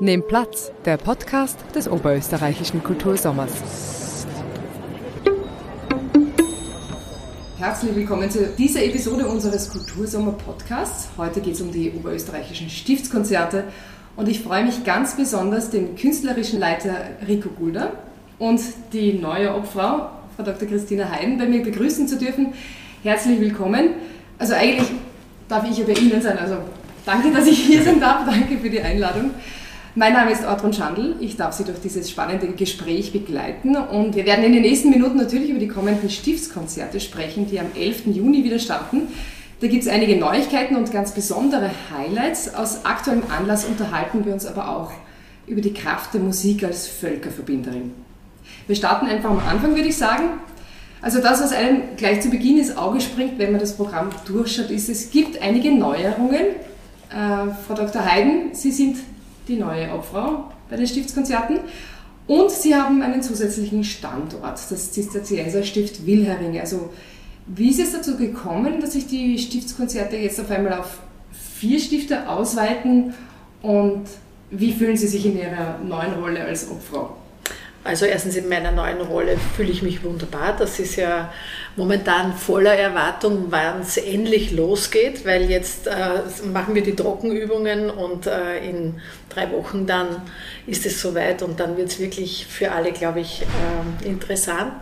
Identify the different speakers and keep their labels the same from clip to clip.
Speaker 1: Nehmt Platz, der Podcast des Oberösterreichischen Kultursommers. Herzlich willkommen zu dieser Episode unseres Kultursommer-Podcasts. Heute geht es um die oberösterreichischen Stiftskonzerte und ich freue mich ganz besonders, den künstlerischen Leiter Rico Gulder und die neue Obfrau, Frau Dr. Christina Heiden, bei mir begrüßen zu dürfen. Herzlich willkommen. Also eigentlich darf ich ja bei Ihnen sein, also danke, dass ich hier sein darf, danke für die Einladung. Mein Name ist Ortrun Schandl. Ich darf Sie durch dieses spannende Gespräch begleiten und wir werden in den nächsten Minuten natürlich über die kommenden Stiftskonzerte sprechen, die am 11. Juni wieder starten. Da gibt es einige Neuigkeiten und ganz besondere Highlights. Aus aktuellem Anlass unterhalten wir uns aber auch über die Kraft der Musik als Völkerverbinderin. Wir starten einfach am Anfang, würde ich sagen. Also das, was einem gleich zu Beginn ins Auge springt, wenn man das Programm durchschaut, ist, es gibt einige Neuerungen. Äh, Frau Dr. Heiden, Sie sind die neue Obfrau bei den Stiftskonzerten. Und sie haben einen zusätzlichen Standort, das Zisterzienserstift Wilheringe. Also wie ist es dazu gekommen, dass sich die Stiftskonzerte jetzt auf einmal auf vier Stifte ausweiten und wie fühlen Sie sich in Ihrer neuen Rolle als Obfrau?
Speaker 2: Also erstens in meiner neuen Rolle fühle ich mich wunderbar. Das ist ja momentan voller Erwartung, wann es endlich losgeht, weil jetzt äh, machen wir die Trockenübungen und äh, in drei Wochen dann ist es soweit und dann wird es wirklich für alle, glaube ich, äh, interessant.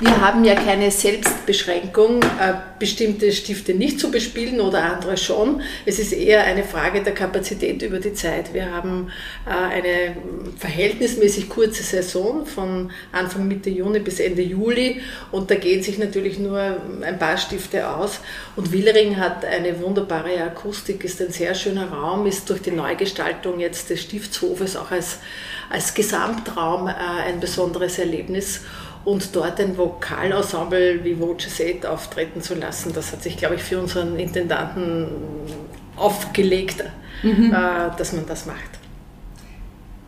Speaker 2: Wir haben ja keine Selbstbeschränkung, äh, bestimmte Stifte nicht zu bespielen oder andere schon. Es ist eher eine Frage der Kapazität über die Zeit. Wir haben äh, eine verhältnismäßig kurze Saison von Anfang Mitte Juni bis Ende Juli und da gehen sich natürlich nur ein paar Stifte aus. Und Willering hat eine wunderbare Akustik, ist ein sehr schöner Raum, ist durch die Neugestaltung jetzt des Stiftshofes auch als, als Gesamtraum äh, ein besonderes Erlebnis und dort ein Vokalensemble wie Voce 8 auftreten zu lassen, das hat sich, glaube ich, für unseren Intendanten aufgelegt, mhm. äh, dass man das macht.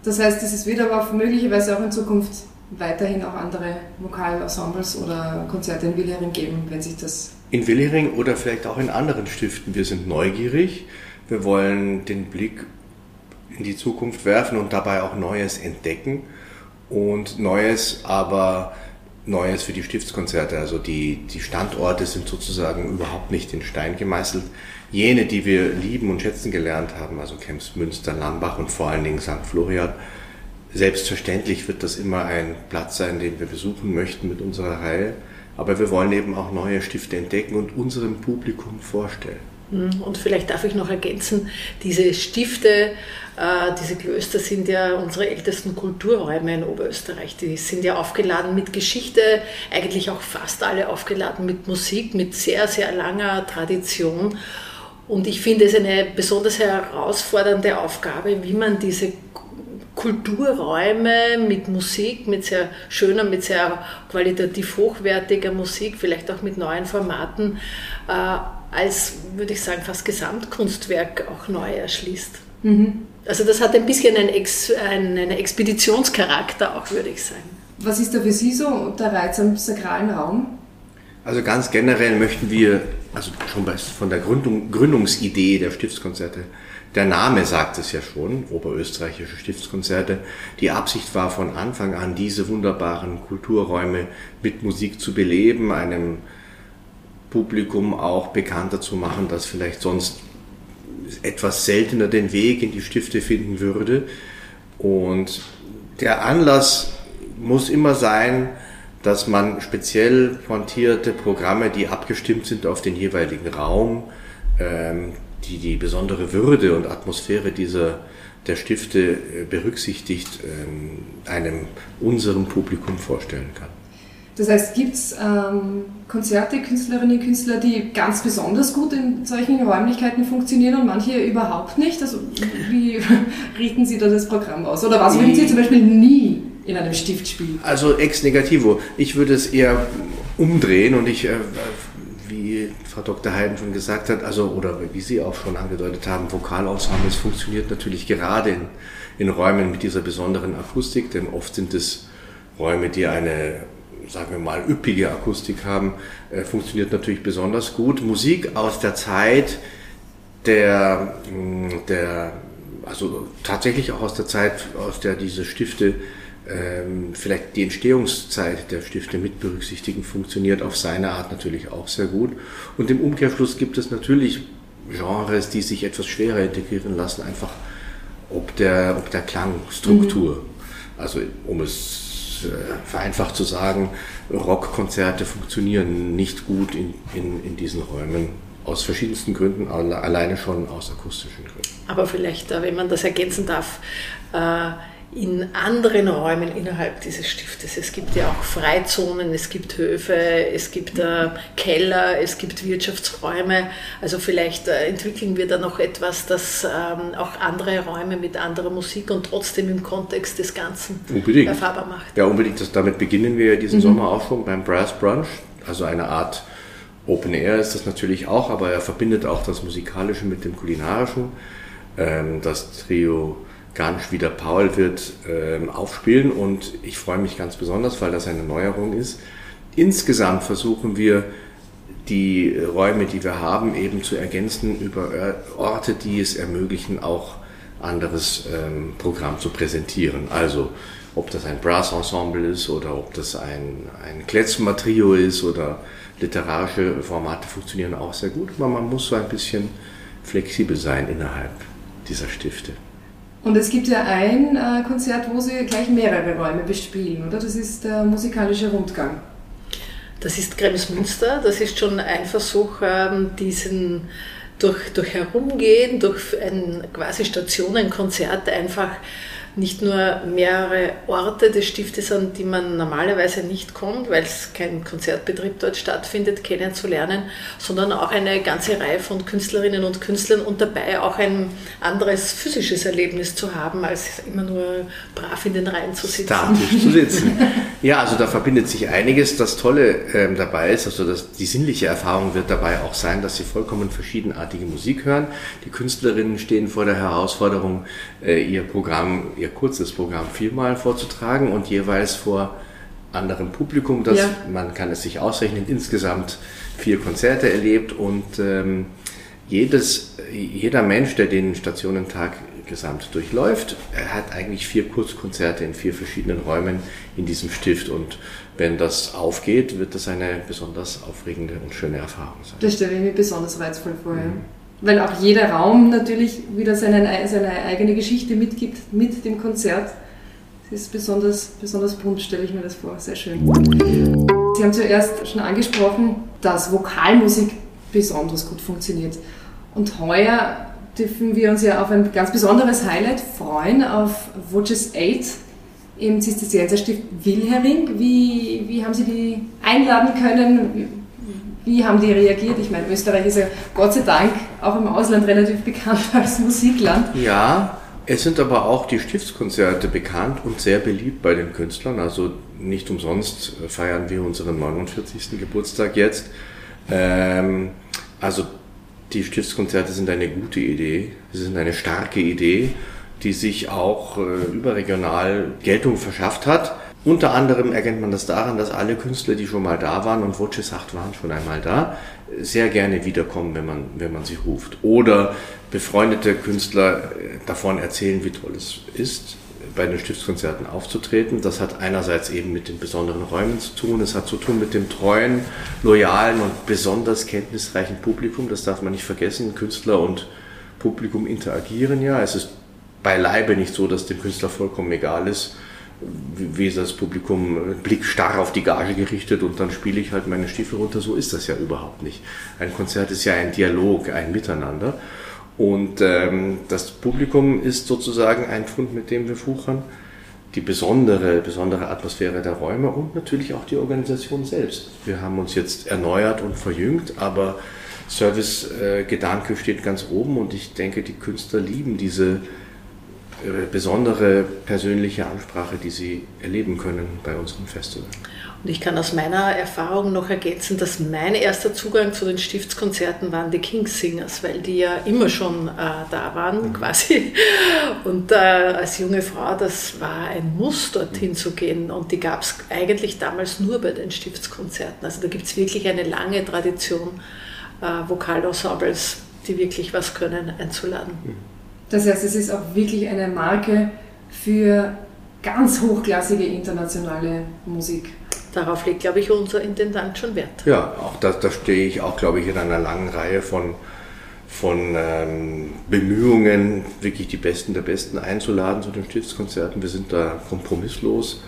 Speaker 1: Das heißt, es wird aber auch möglicherweise auch in Zukunft weiterhin auch andere Vokalensembles oder Konzerte in Willhering geben, wenn sich das...
Speaker 3: In Willhering oder vielleicht auch in anderen Stiften. Wir sind neugierig, wir wollen den Blick in die Zukunft werfen und dabei auch Neues entdecken und Neues, aber Neues für die Stiftskonzerte. Also die, die Standorte sind sozusagen überhaupt nicht in Stein gemeißelt. Jene, die wir lieben und schätzen gelernt haben, also Kemps, Münster, Lambach und vor allen Dingen St. Florian, selbstverständlich wird das immer ein Platz sein, den wir besuchen möchten mit unserer Reihe. Aber wir wollen eben auch neue Stifte entdecken und unserem Publikum vorstellen.
Speaker 2: Hm, und vielleicht darf ich noch ergänzen, diese Stifte, äh, diese Klöster sind ja unsere ältesten Kulturräume in Oberösterreich. Die sind ja aufgeladen mit Geschichte, eigentlich auch fast alle aufgeladen mit Musik, mit sehr, sehr langer Tradition. Und ich finde es eine besonders herausfordernde Aufgabe, wie man diese Kulturräume mit Musik, mit sehr schöner, mit sehr qualitativ hochwertiger Musik, vielleicht auch mit neuen Formaten, äh, als, würde ich sagen, fast Gesamtkunstwerk auch neu erschließt. Mhm. Also das hat ein bisschen einen, Ex, einen, Expeditionscharakter auch, würde ich sagen.
Speaker 1: Was ist da für Sie so der Reiz am sakralen Raum?
Speaker 3: Also ganz generell möchten wir, also schon von der Gründung, Gründungsidee der Stiftskonzerte, der Name sagt es ja schon, Oberösterreichische Stiftskonzerte. Die Absicht war von Anfang an, diese wunderbaren Kulturräume mit Musik zu beleben, einem Publikum auch bekannter zu machen, das vielleicht sonst etwas seltener den Weg in die Stifte finden würde. Und der Anlass muss immer sein, dass man speziell pointierte Programme, die abgestimmt sind auf den jeweiligen Raum, ähm, die die besondere Würde und Atmosphäre dieser der Stifte äh, berücksichtigt, ähm, einem unserem Publikum vorstellen kann.
Speaker 1: Das heißt, gibt es ähm, Konzerte, Künstlerinnen und Künstler, die ganz besonders gut in solchen Räumlichkeiten funktionieren und manche überhaupt nicht? Also wie richten Sie da das Programm aus? Oder was würden Sie zum Beispiel nie in einem Stift spielen?
Speaker 3: Also ex negativo. Ich würde es eher umdrehen und ich, äh, wie Frau Dr. Heiden schon gesagt hat, also oder wie Sie auch schon angedeutet haben, Vokalensembles funktioniert natürlich gerade in, in Räumen mit dieser besonderen Akustik, denn oft sind es Räume, die eine, sagen wir mal, üppige Akustik haben, äh, funktioniert natürlich besonders gut. Musik aus der Zeit der, der, also tatsächlich auch aus der Zeit, aus der diese Stifte ähm, vielleicht die Entstehungszeit der Stifte mit berücksichtigen, funktioniert auf seine Art natürlich auch sehr gut. Und im Umkehrschluss gibt es natürlich Genres, die sich etwas schwerer integrieren lassen, einfach ob der, ob der Klangstruktur. Mhm. Also um es vereinfacht zu sagen, Rockkonzerte funktionieren nicht gut in, in, in diesen Räumen aus verschiedensten Gründen, alleine schon aus akustischen Gründen.
Speaker 2: Aber vielleicht, äh, wenn man das ergänzen darf, äh, in anderen Räumen innerhalb dieses Stiftes. Es gibt ja auch Freizonen, es gibt Höfe, es gibt äh, Keller, es gibt Wirtschaftsräume. Also vielleicht äh, entwickeln wir da noch etwas, das ähm, auch andere Räume mit anderer Musik und trotzdem im Kontext des Ganzen unbedingt. erfahrbar macht.
Speaker 3: Ja, unbedingt. Das, damit beginnen wir diesen mhm. Sommer auch schon beim Brass Brunch, also eine Art Open Air ist das natürlich auch, aber er verbindet auch das Musikalische mit dem Kulinarischen. Ähm, das Trio Garnisch wieder Paul wird ähm, aufspielen und ich freue mich ganz besonders, weil das eine Neuerung ist. Insgesamt versuchen wir die Räume, die wir haben, eben zu ergänzen über Orte, die es ermöglichen, auch anderes ähm, Programm zu präsentieren. Also ob das ein Brass-Ensemble ist oder ob das ein, ein Kletzmer-Trio ist oder literarische Formate funktionieren auch sehr gut, aber man muss so ein bisschen flexibel sein innerhalb dieser Stifte.
Speaker 1: Und es gibt ja ein äh, Konzert, wo Sie gleich mehrere Räume bespielen, oder? Das ist der musikalische Rundgang.
Speaker 2: Das ist Kremsmünster. Das ist schon ein Versuch, ähm, diesen durch, durch Herumgehen, durch ein quasi Stationenkonzert einfach nicht nur mehrere Orte des Stiftes, an die man normalerweise nicht kommt, weil es kein Konzertbetrieb dort stattfindet, kennenzulernen, sondern auch eine ganze Reihe von Künstlerinnen und Künstlern und dabei auch ein anderes physisches Erlebnis zu haben, als immer nur brav in den Reihen zu sitzen.
Speaker 3: Statisch zu sitzen. Ja, also da verbindet sich einiges. Das Tolle ähm, dabei ist, also das, die sinnliche Erfahrung wird dabei auch sein, dass sie vollkommen verschiedenartige Musik hören. Die Künstlerinnen stehen vor der Herausforderung, ihr Programm ihr kurzes Programm viermal vorzutragen und jeweils vor anderem Publikum. Das, ja. Man kann es sich ausrechnen, insgesamt vier Konzerte erlebt und ähm, jedes, jeder Mensch, der den Stationentag gesamt durchläuft, hat eigentlich vier Kurzkonzerte in vier verschiedenen Räumen in diesem Stift und wenn das aufgeht, wird das eine besonders aufregende und schöne Erfahrung sein.
Speaker 1: Das stelle ich mir besonders reizvoll vor. Mhm weil auch jeder Raum natürlich wieder seine, seine eigene Geschichte mitgibt mit dem Konzert. Das ist besonders, besonders bunt, stelle ich mir das vor. Sehr schön. Sie haben zuerst schon angesprochen, dass Vokalmusik besonders gut funktioniert. Und heuer dürfen wir uns ja auf ein ganz besonderes Highlight freuen, auf Voices 8 im Zisterzienserstift Wilhering. Wie, wie haben Sie die einladen können? Wie haben die reagiert? Ich meine, Österreich ist ja Gott sei Dank auch im Ausland relativ bekannt als Musikland.
Speaker 3: Ja, es sind aber auch die Stiftskonzerte bekannt und sehr beliebt bei den Künstlern. Also nicht umsonst feiern wir unseren 49. Geburtstag jetzt. Ähm, also die Stiftskonzerte sind eine gute Idee, sie sind eine starke Idee, die sich auch äh, überregional Geltung verschafft hat. Unter anderem erkennt man das daran, dass alle Künstler, die schon mal da waren und Voce sagt, waren schon einmal da, sehr gerne wiederkommen, wenn man, wenn man sie ruft. Oder befreundete Künstler äh, davon erzählen, wie toll es ist, bei den Stiftskonzerten aufzutreten. Das hat einerseits eben mit den besonderen Räumen zu tun, es hat zu tun mit dem treuen, loyalen und besonders kenntnisreichen Publikum. Das darf man nicht vergessen. Künstler und Publikum interagieren ja. Es ist beileibe nicht so, dass dem Künstler vollkommen egal ist, wie ist das Publikum Blick starr auf die Gage gerichtet und dann spiele ich halt meine Stiefel runter. So ist das ja überhaupt nicht. Ein Konzert ist ja ein Dialog, ein Miteinander. Und ähm, das Publikum ist sozusagen ein Fund, mit dem wir fuchern. Die besondere, besondere Atmosphäre der Räume und natürlich auch die Organisation selbst. Wir haben uns jetzt erneuert und verjüngt, aber Service-Gedanke steht ganz oben und ich denke, die Künstler lieben diese besondere persönliche Ansprache, die Sie erleben können bei unserem Festival.
Speaker 2: Und ich kann aus meiner Erfahrung noch ergänzen, dass mein erster Zugang zu den Stiftskonzerten waren die Kingsingers, weil die ja immer schon äh, da waren mhm. quasi. Und äh, als junge Frau, das war ein Muss, dorthin zu gehen. Und die gab es eigentlich damals nur bei den Stiftskonzerten. Also da gibt es wirklich eine lange Tradition, äh, Vokalensembles, die wirklich was können, einzuladen. Mhm.
Speaker 1: Das heißt, es ist auch wirklich eine Marke für ganz hochklassige internationale Musik.
Speaker 2: Darauf legt, glaube ich, unser Intendant schon Wert.
Speaker 3: Ja, auch da, da stehe ich auch, glaube ich, in einer langen Reihe von, von ähm, Bemühungen, wirklich die Besten der Besten einzuladen zu den Stiftskonzerten. Wir sind da kompromisslos.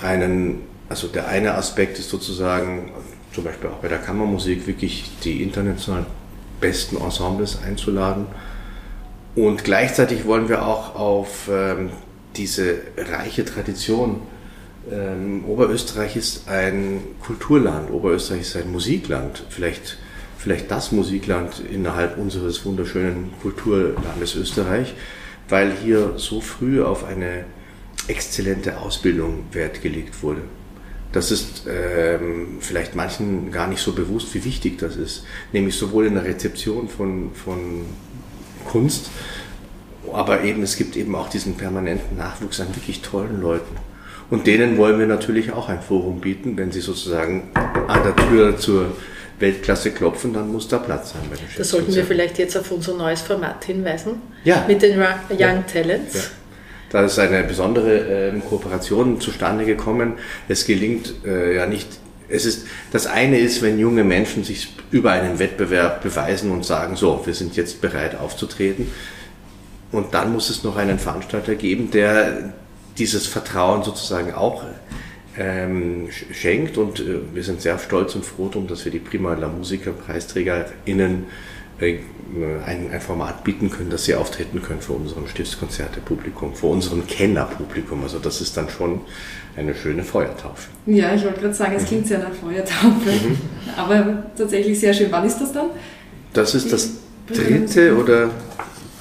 Speaker 3: Einen, also der eine Aspekt ist sozusagen, zum Beispiel auch bei der Kammermusik, wirklich die international besten Ensembles einzuladen. Und gleichzeitig wollen wir auch auf ähm, diese reiche Tradition ähm, Oberösterreich ist ein Kulturland, Oberösterreich ist ein Musikland, vielleicht, vielleicht das Musikland innerhalb unseres wunderschönen Kulturlandes Österreich, weil hier so früh auf eine exzellente Ausbildung Wert gelegt wurde. Das ist ähm, vielleicht manchen gar nicht so bewusst, wie wichtig das ist, nämlich sowohl in der Rezeption von, von Kunst, aber eben es gibt eben auch diesen permanenten Nachwuchs an wirklich tollen Leuten. Und denen wollen wir natürlich auch ein Forum bieten. Wenn sie sozusagen an der Tür zur Weltklasse klopfen, dann muss da Platz sein. Bei
Speaker 2: den da sollten wir vielleicht jetzt auf unser neues Format hinweisen.
Speaker 3: Ja.
Speaker 2: Mit den Young ja. Talents. Ja.
Speaker 3: Da ist eine besondere äh, Kooperation zustande gekommen. Es gelingt äh, ja nicht es ist, das eine ist, wenn junge Menschen sich über einen Wettbewerb beweisen und sagen, so, wir sind jetzt bereit aufzutreten. Und dann muss es noch einen Veranstalter geben, der dieses Vertrauen sozusagen auch ähm, schenkt und äh, wir sind sehr stolz und froh darum, dass wir die Prima La Musica PreisträgerInnen ein, ein, Format bieten können, dass sie auftreten können für unserem Stiftskonzerte-Publikum, für unserem Kennerpublikum. Also das ist dann schon eine schöne Feuertaufe.
Speaker 1: Ja, ich wollte gerade sagen, es klingt sehr nach Feuertaufe, mhm. aber tatsächlich sehr schön. Wann ist das dann?
Speaker 3: Das ist das dritte oder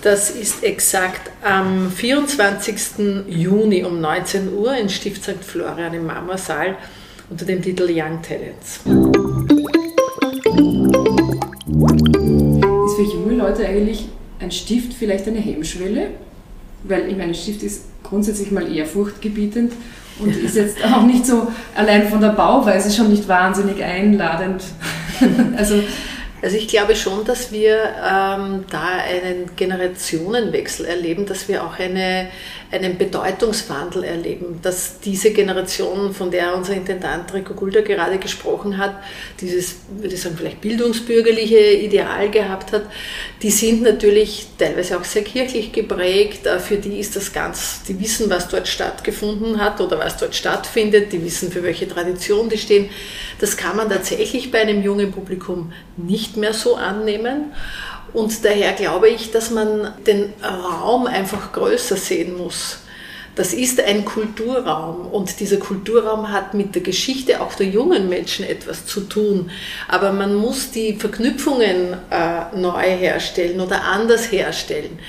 Speaker 2: das ist exakt am 24. Juni um 19 Uhr in Stift St. Florian im Marmorsaal unter dem Titel Young Talents.
Speaker 1: Für junge Leute eigentlich ein Stift vielleicht eine Hemmschwelle? Weil ich meine, ein Stift ist grundsätzlich mal eher furchtgebietend und ist jetzt auch nicht so allein von der Bauweise schon nicht wahnsinnig einladend.
Speaker 2: also also ich glaube schon, dass wir ähm, da einen Generationenwechsel erleben, dass wir auch eine, einen Bedeutungswandel erleben, dass diese Generation, von der unser Intendant Rico Gulda gerade gesprochen hat, dieses, würde ich sagen, vielleicht bildungsbürgerliche Ideal gehabt hat, die sind natürlich teilweise auch sehr kirchlich geprägt. Äh, für die ist das ganz, die wissen, was dort stattgefunden hat oder was dort stattfindet, die wissen, für welche Tradition die stehen. Das kann man tatsächlich bei einem jungen Publikum nicht nicht mehr so annehmen. Und daher glaube ich, dass man den Raum einfach größer sehen muss. Das ist ein Kulturraum und dieser Kulturraum hat mit der Geschichte auch der jungen Menschen etwas zu tun. Aber man muss die Verknüpfungen äh, neu herstellen oder anders herstellen.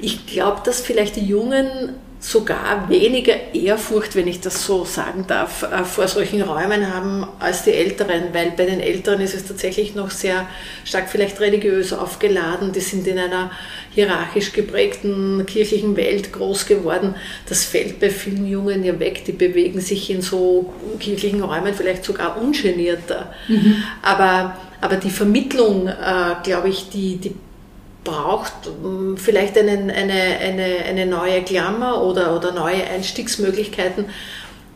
Speaker 2: Ich glaube, dass vielleicht die Jungen sogar weniger Ehrfurcht, wenn ich das so sagen darf, äh, vor solchen Räumen haben als die Älteren, weil bei den Älteren ist es tatsächlich noch sehr stark vielleicht religiös aufgeladen. Die sind in einer hierarchisch geprägten kirchlichen Welt groß geworden. Das fällt bei vielen Jungen ja weg. Die bewegen sich in so kirchlichen Räumen vielleicht sogar ungenierter. Mhm. Aber, aber die Vermittlung, äh, glaube ich, die, die braucht ähm, vielleicht einen, eine, eine, eine neue Klammer oder, oder neue Einstiegsmöglichkeiten.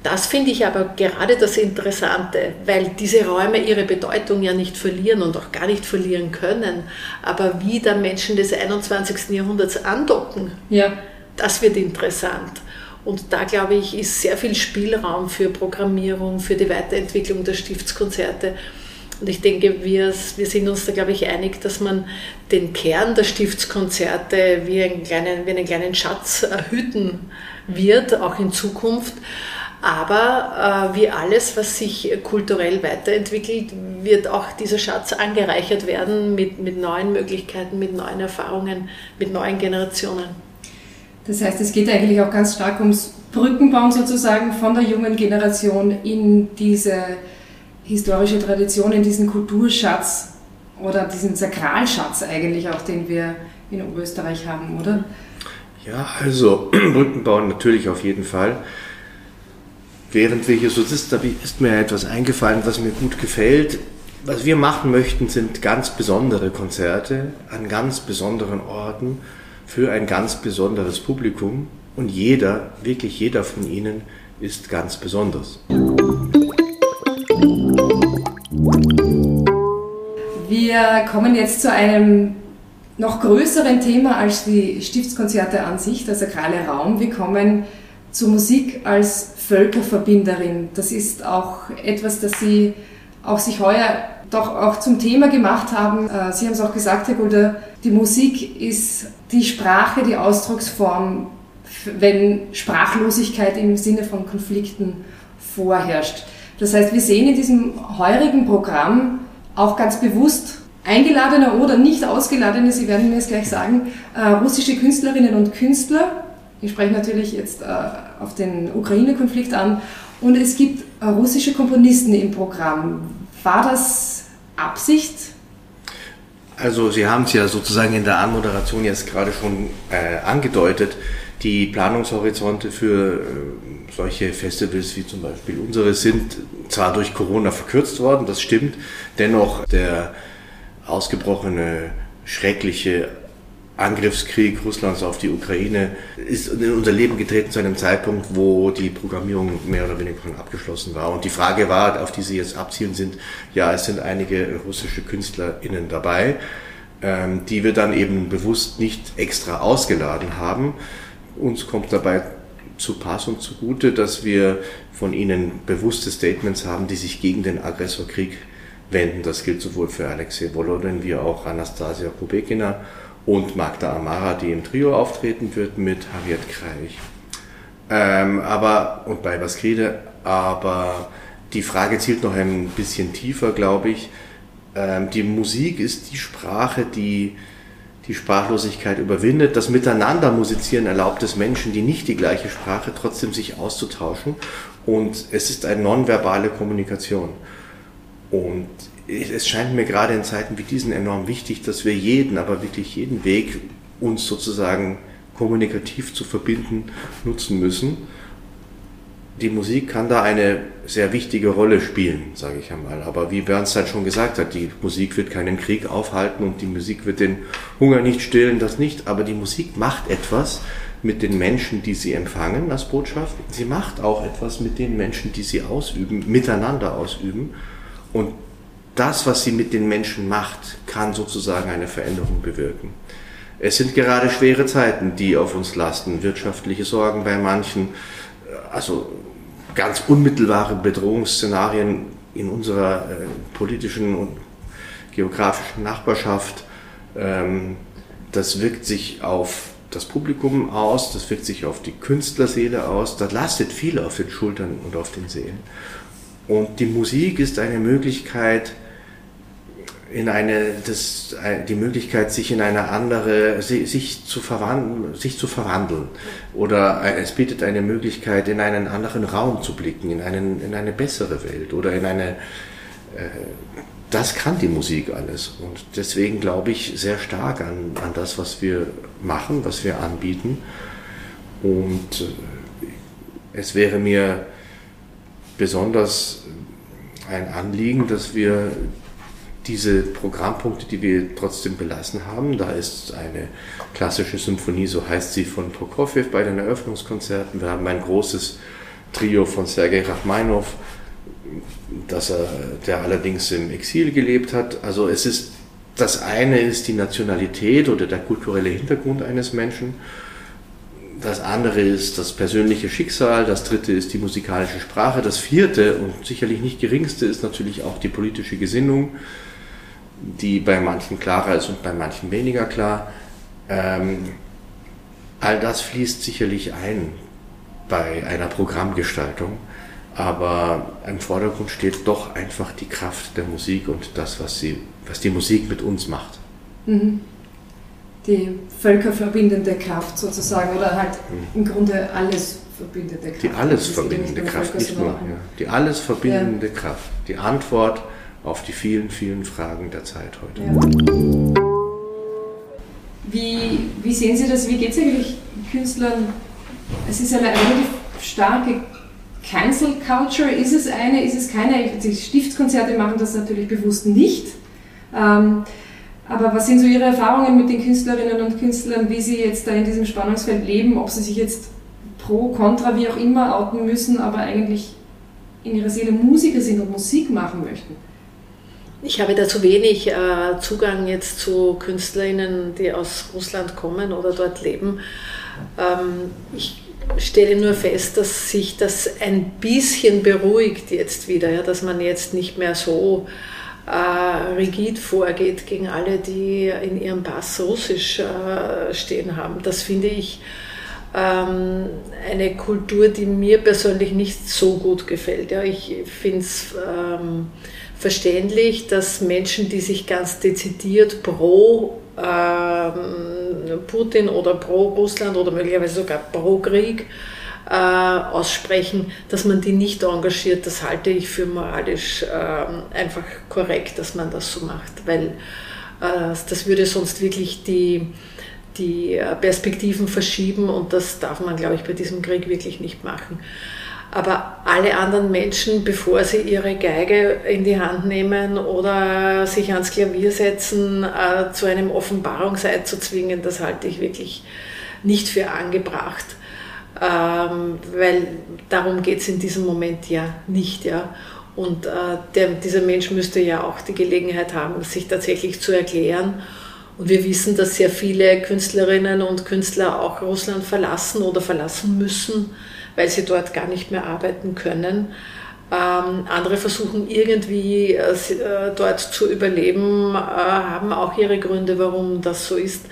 Speaker 2: Das finde ich aber gerade das Interessante, weil diese Räume ihre Bedeutung ja nicht verlieren und auch gar nicht verlieren können. Aber wie da Menschen des 21. Jahrhunderts andocken, ja. das wird interessant. Und da glaube ich, ist sehr viel Spielraum für Programmierung, für die Weiterentwicklung der Stiftskonzerte. Und ich denke, wir, wir sind uns da, glaube ich, einig, dass man den Kern der Stiftskonzerte wie einen kleinen, wie einen kleinen Schatz hüten wird, auch in Zukunft. Aber äh, wie alles, was sich kulturell weiterentwickelt, wird auch dieser Schatz angereichert werden mit, mit neuen Möglichkeiten, mit neuen Erfahrungen, mit neuen Generationen.
Speaker 1: Das heißt, es geht eigentlich auch ganz stark ums Brückenbauen sozusagen von der jungen Generation in diese historische Tradition, in diesen Kulturschatz oder diesen Sakralschatz eigentlich auch, den wir in Oberösterreich haben, oder?
Speaker 3: Ja, also Brückenbauen natürlich auf jeden Fall. Während wir hier so sitzen, ist mir etwas eingefallen, was mir gut gefällt. Was wir machen möchten, sind ganz besondere Konzerte an ganz besonderen Orten für ein ganz besonderes Publikum. Und jeder, wirklich jeder von ihnen ist ganz besonders.
Speaker 1: Wir kommen jetzt zu einem noch größeren Thema als die Stiftskonzerte an sich, der sakrale Raum. Wir kommen zur Musik als Völkerverbinderin. Das ist auch etwas, das Sie auch sich heuer doch auch zum Thema gemacht haben. Äh, Sie haben es auch gesagt, Herr Gulder, die Musik ist die Sprache, die Ausdrucksform, wenn Sprachlosigkeit im Sinne von Konflikten vorherrscht. Das heißt, wir sehen in diesem heurigen Programm auch ganz bewusst eingeladene oder nicht ausgeladene, Sie werden mir es gleich sagen, äh, russische Künstlerinnen und Künstler. Ich spreche natürlich jetzt äh, auf den Ukraine-Konflikt an. Und es gibt äh, russische Komponisten im Programm. War das Absicht?
Speaker 3: Also Sie haben es ja sozusagen in der Anmoderation jetzt gerade schon äh, angedeutet. Die Planungshorizonte für äh, solche Festivals wie zum Beispiel unsere sind zwar durch Corona verkürzt worden, das stimmt, dennoch der ausgebrochene, schreckliche Angriffskrieg Russlands auf die Ukraine ist in unser Leben getreten zu einem Zeitpunkt, wo die Programmierung mehr oder weniger schon abgeschlossen war. Und die Frage war, auf die Sie jetzt abzielen, sind, ja, es sind einige russische KünstlerInnen dabei, ähm, die wir dann eben bewusst nicht extra ausgeladen haben. Uns kommt dabei zu Pass und zugute, dass wir von ihnen bewusste Statements haben, die sich gegen den Aggressorkrieg wenden. Das gilt sowohl für Alexei Volodin wie auch Anastasia Kubekina und Magda Amara, die im Trio auftreten wird mit Harriet Kreich. Ähm, aber, und bei Baskrede, aber die Frage zielt noch ein bisschen tiefer, glaube ich. Ähm, die Musik ist die Sprache, die die Sprachlosigkeit überwindet. Das Miteinander musizieren erlaubt es Menschen, die nicht die gleiche Sprache, trotzdem sich auszutauschen. Und es ist eine nonverbale Kommunikation. Und es scheint mir gerade in Zeiten wie diesen enorm wichtig, dass wir jeden, aber wirklich jeden Weg, uns sozusagen kommunikativ zu verbinden, nutzen müssen. Die Musik kann da eine sehr wichtige Rolle spielen, sage ich einmal. Aber wie Bernstein schon gesagt hat, die Musik wird keinen Krieg aufhalten und die Musik wird den Hunger nicht stillen, das nicht. Aber die Musik macht etwas mit den Menschen, die sie empfangen als Botschaft. Sie macht auch etwas mit den Menschen, die sie ausüben, miteinander ausüben. Und das, was sie mit den Menschen macht, kann sozusagen eine Veränderung bewirken. Es sind gerade schwere Zeiten, die auf uns lasten. Wirtschaftliche Sorgen bei manchen, also ganz unmittelbare Bedrohungsszenarien in unserer äh, politischen und geografischen Nachbarschaft. Ähm, das wirkt sich auf das Publikum aus, das wirkt sich auf die Künstlerseele aus, das lastet viel auf den Schultern und auf den Seelen. Und die Musik ist eine Möglichkeit, in eine, das, die Möglichkeit, sich in eine andere, sich zu verwandeln, sich zu verwandeln. Oder es bietet eine Möglichkeit, in einen anderen Raum zu blicken, in, einen, in eine bessere Welt oder in eine, äh, das kann die Musik alles. Und deswegen glaube ich sehr stark an, an das, was wir machen, was wir anbieten. Und äh, es wäre mir besonders ein Anliegen, dass wir diese Programmpunkte, die wir trotzdem belassen haben, da ist eine klassische Symphonie, so heißt sie, von Prokofjew bei den Eröffnungskonzerten. Wir haben ein großes Trio von Sergei Rachmaninow, dass er, der allerdings im Exil gelebt hat. Also es ist, das eine ist die Nationalität oder der kulturelle Hintergrund eines Menschen. Das andere ist das persönliche Schicksal, das dritte ist die musikalische Sprache, das vierte und sicherlich nicht geringste ist natürlich auch die politische Gesinnung die bei manchen klarer ist und bei manchen weniger klar. Ähm, all das fließt sicherlich ein bei einer Programmgestaltung, aber im Vordergrund steht doch einfach die Kraft der Musik und das, was, sie, was die Musik mit uns macht.
Speaker 1: Mhm. Die völkerverbindende Kraft sozusagen oder halt im Grunde alles verbindende
Speaker 3: Kraft. Die alles verbindende Kraft, nicht nur. Ja. Die alles verbindende ja. Kraft. Die Antwort auf die vielen, vielen Fragen der Zeit heute. Ja.
Speaker 1: Wie, wie sehen Sie das? Wie geht es eigentlich Künstlern? Es ist eine relativ starke Cancel Culture. Ist es eine, ist es keine? Die Stiftskonzerte machen das natürlich bewusst nicht. Ähm, aber was sind so Ihre Erfahrungen mit den Künstlerinnen und Künstlern, wie sie jetzt da in diesem Spannungsfeld leben, ob sie sich jetzt pro, contra, wie auch immer outen müssen, aber eigentlich in ihrer Seele Musiker sind und Musik machen möchten?
Speaker 2: Ich habe da zu wenig äh, Zugang jetzt zu Künstlerinnen, die aus Russland kommen oder dort leben. Ähm, ich stelle nur fest, dass sich das ein bisschen beruhigt jetzt wieder, ja, dass man jetzt nicht mehr so äh, rigid vorgeht gegen alle, die in ihrem Pass Russisch äh, stehen haben. Das finde ich ähm, eine Kultur, die mir persönlich nicht so gut gefällt. Ja, ich finde es ähm, verständlich, dass Menschen, die sich ganz dezidiert pro ähm, Putin oder pro Russland oder möglicherweise sogar pro Krieg äh, aussprechen, dass man die nicht engagiert, das halte ich für moralisch äh, einfach korrekt, dass man das so macht, weil äh, das würde sonst wirklich die, die Perspektiven verschieben und das darf man, glaube ich, bei diesem Krieg wirklich nicht machen. Aber alle anderen Menschen, bevor sie ihre Geige in die Hand nehmen oder sich ans Klavier setzen, äh, zu einem Offenbarungseid zu zwingen, das halte ich wirklich nicht für angebracht. Ähm, weil darum geht es in diesem Moment ja nicht. Ja. Und äh, der, dieser Mensch müsste ja auch die Gelegenheit haben, sich tatsächlich zu erklären. Und wir wissen, dass sehr viele Künstlerinnen und Künstler auch Russland verlassen oder verlassen müssen weil sie dort gar nicht mehr arbeiten können. Ähm, andere versuchen irgendwie äh, äh, dort zu überleben, äh, haben auch ihre Gründe, warum das so ist.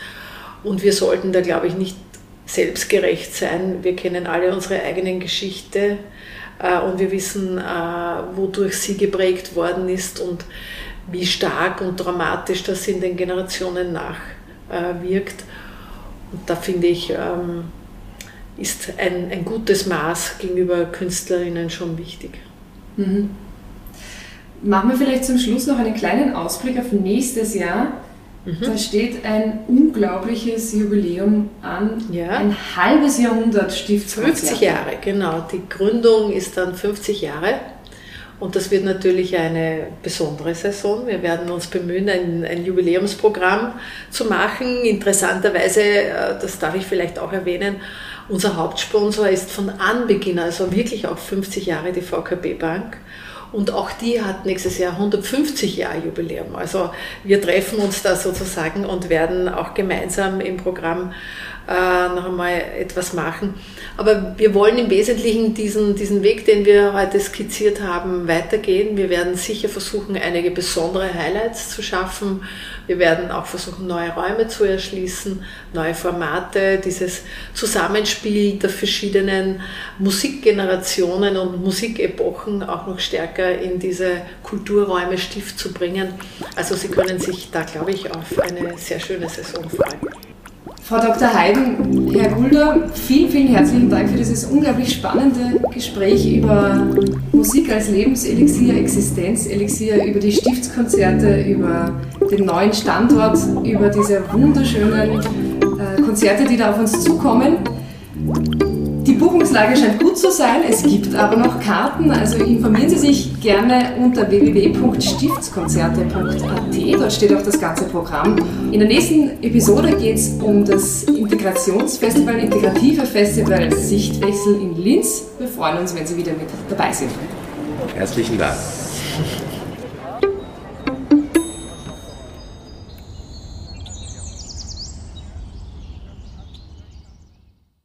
Speaker 2: Und wir sollten da, glaube ich, nicht selbstgerecht sein. Wir kennen alle unsere eigenen Geschichte äh, und wir wissen, äh, wodurch sie geprägt worden ist und wie stark und dramatisch das in den Generationen nachwirkt. und da finde ich, ähm, ist ein, ein gutes Maß gegenüber Künstlerinnen schon wichtig.
Speaker 1: Mhm. Machen wir vielleicht zum Schluss noch einen kleinen Ausblick auf nächstes Jahr. Mhm. Da steht ein unglaubliches Jubiläum an. Ja. Ein halbes Jahrhundert Stiftskonzert.
Speaker 2: 50 Jahre, genau. Die Gründung ist dann 50 Jahre. Und das wird natürlich eine besondere Saison. Wir werden uns bemühen, ein, ein, Jubiläumsprogramm zu machen. Interessanterweise, äh, das darf ich vielleicht auch erwähnen, unser Hauptsponsor ist von Anbeginn, also wirklich auch 50 Jahre die VKB Bank. Und auch die hat nächstes Jahr 150 Jahre Jubiläum. Also wir treffen uns da sozusagen und werden auch gemeinsam im Programm noch einmal etwas machen. Aber wir wollen im Wesentlichen diesen, diesen Weg, den wir heute skizziert haben, weitergehen. Wir werden sicher versuchen, einige besondere Highlights zu schaffen. Wir werden auch versuchen, neue Räume zu erschließen, neue Formate, dieses Zusammenspiel der verschiedenen Musikgenerationen und Musikepochen auch noch stärker in diese Kulturräume Stift zu bringen. Also Sie können sich da, glaube ich, auf eine sehr schöne Saison freuen.
Speaker 1: Frau Dr. Heiden, Herr Gulder, vielen, vielen herzlichen Dank für dieses unglaublich spannende Gespräch über Musik als Lebenselixier, Existenzelixier, über die Stiftskonzerte, über den neuen Standort, über diese wunderschönen äh, Konzerte, die da auf uns zukommen. Die Buchungslage scheint gut zu sein, es gibt aber noch Karten, also informieren Sie sich gerne unter www.stiftskonzerte.at, dort steht auch das ganze Programm. In der nächsten Episode geht es um das Integrationsfestival, Integrative Festival Sichtwechsel in Linz. Wir freuen uns, wenn Sie wieder mit dabei sind.
Speaker 3: Herzlichen Dank.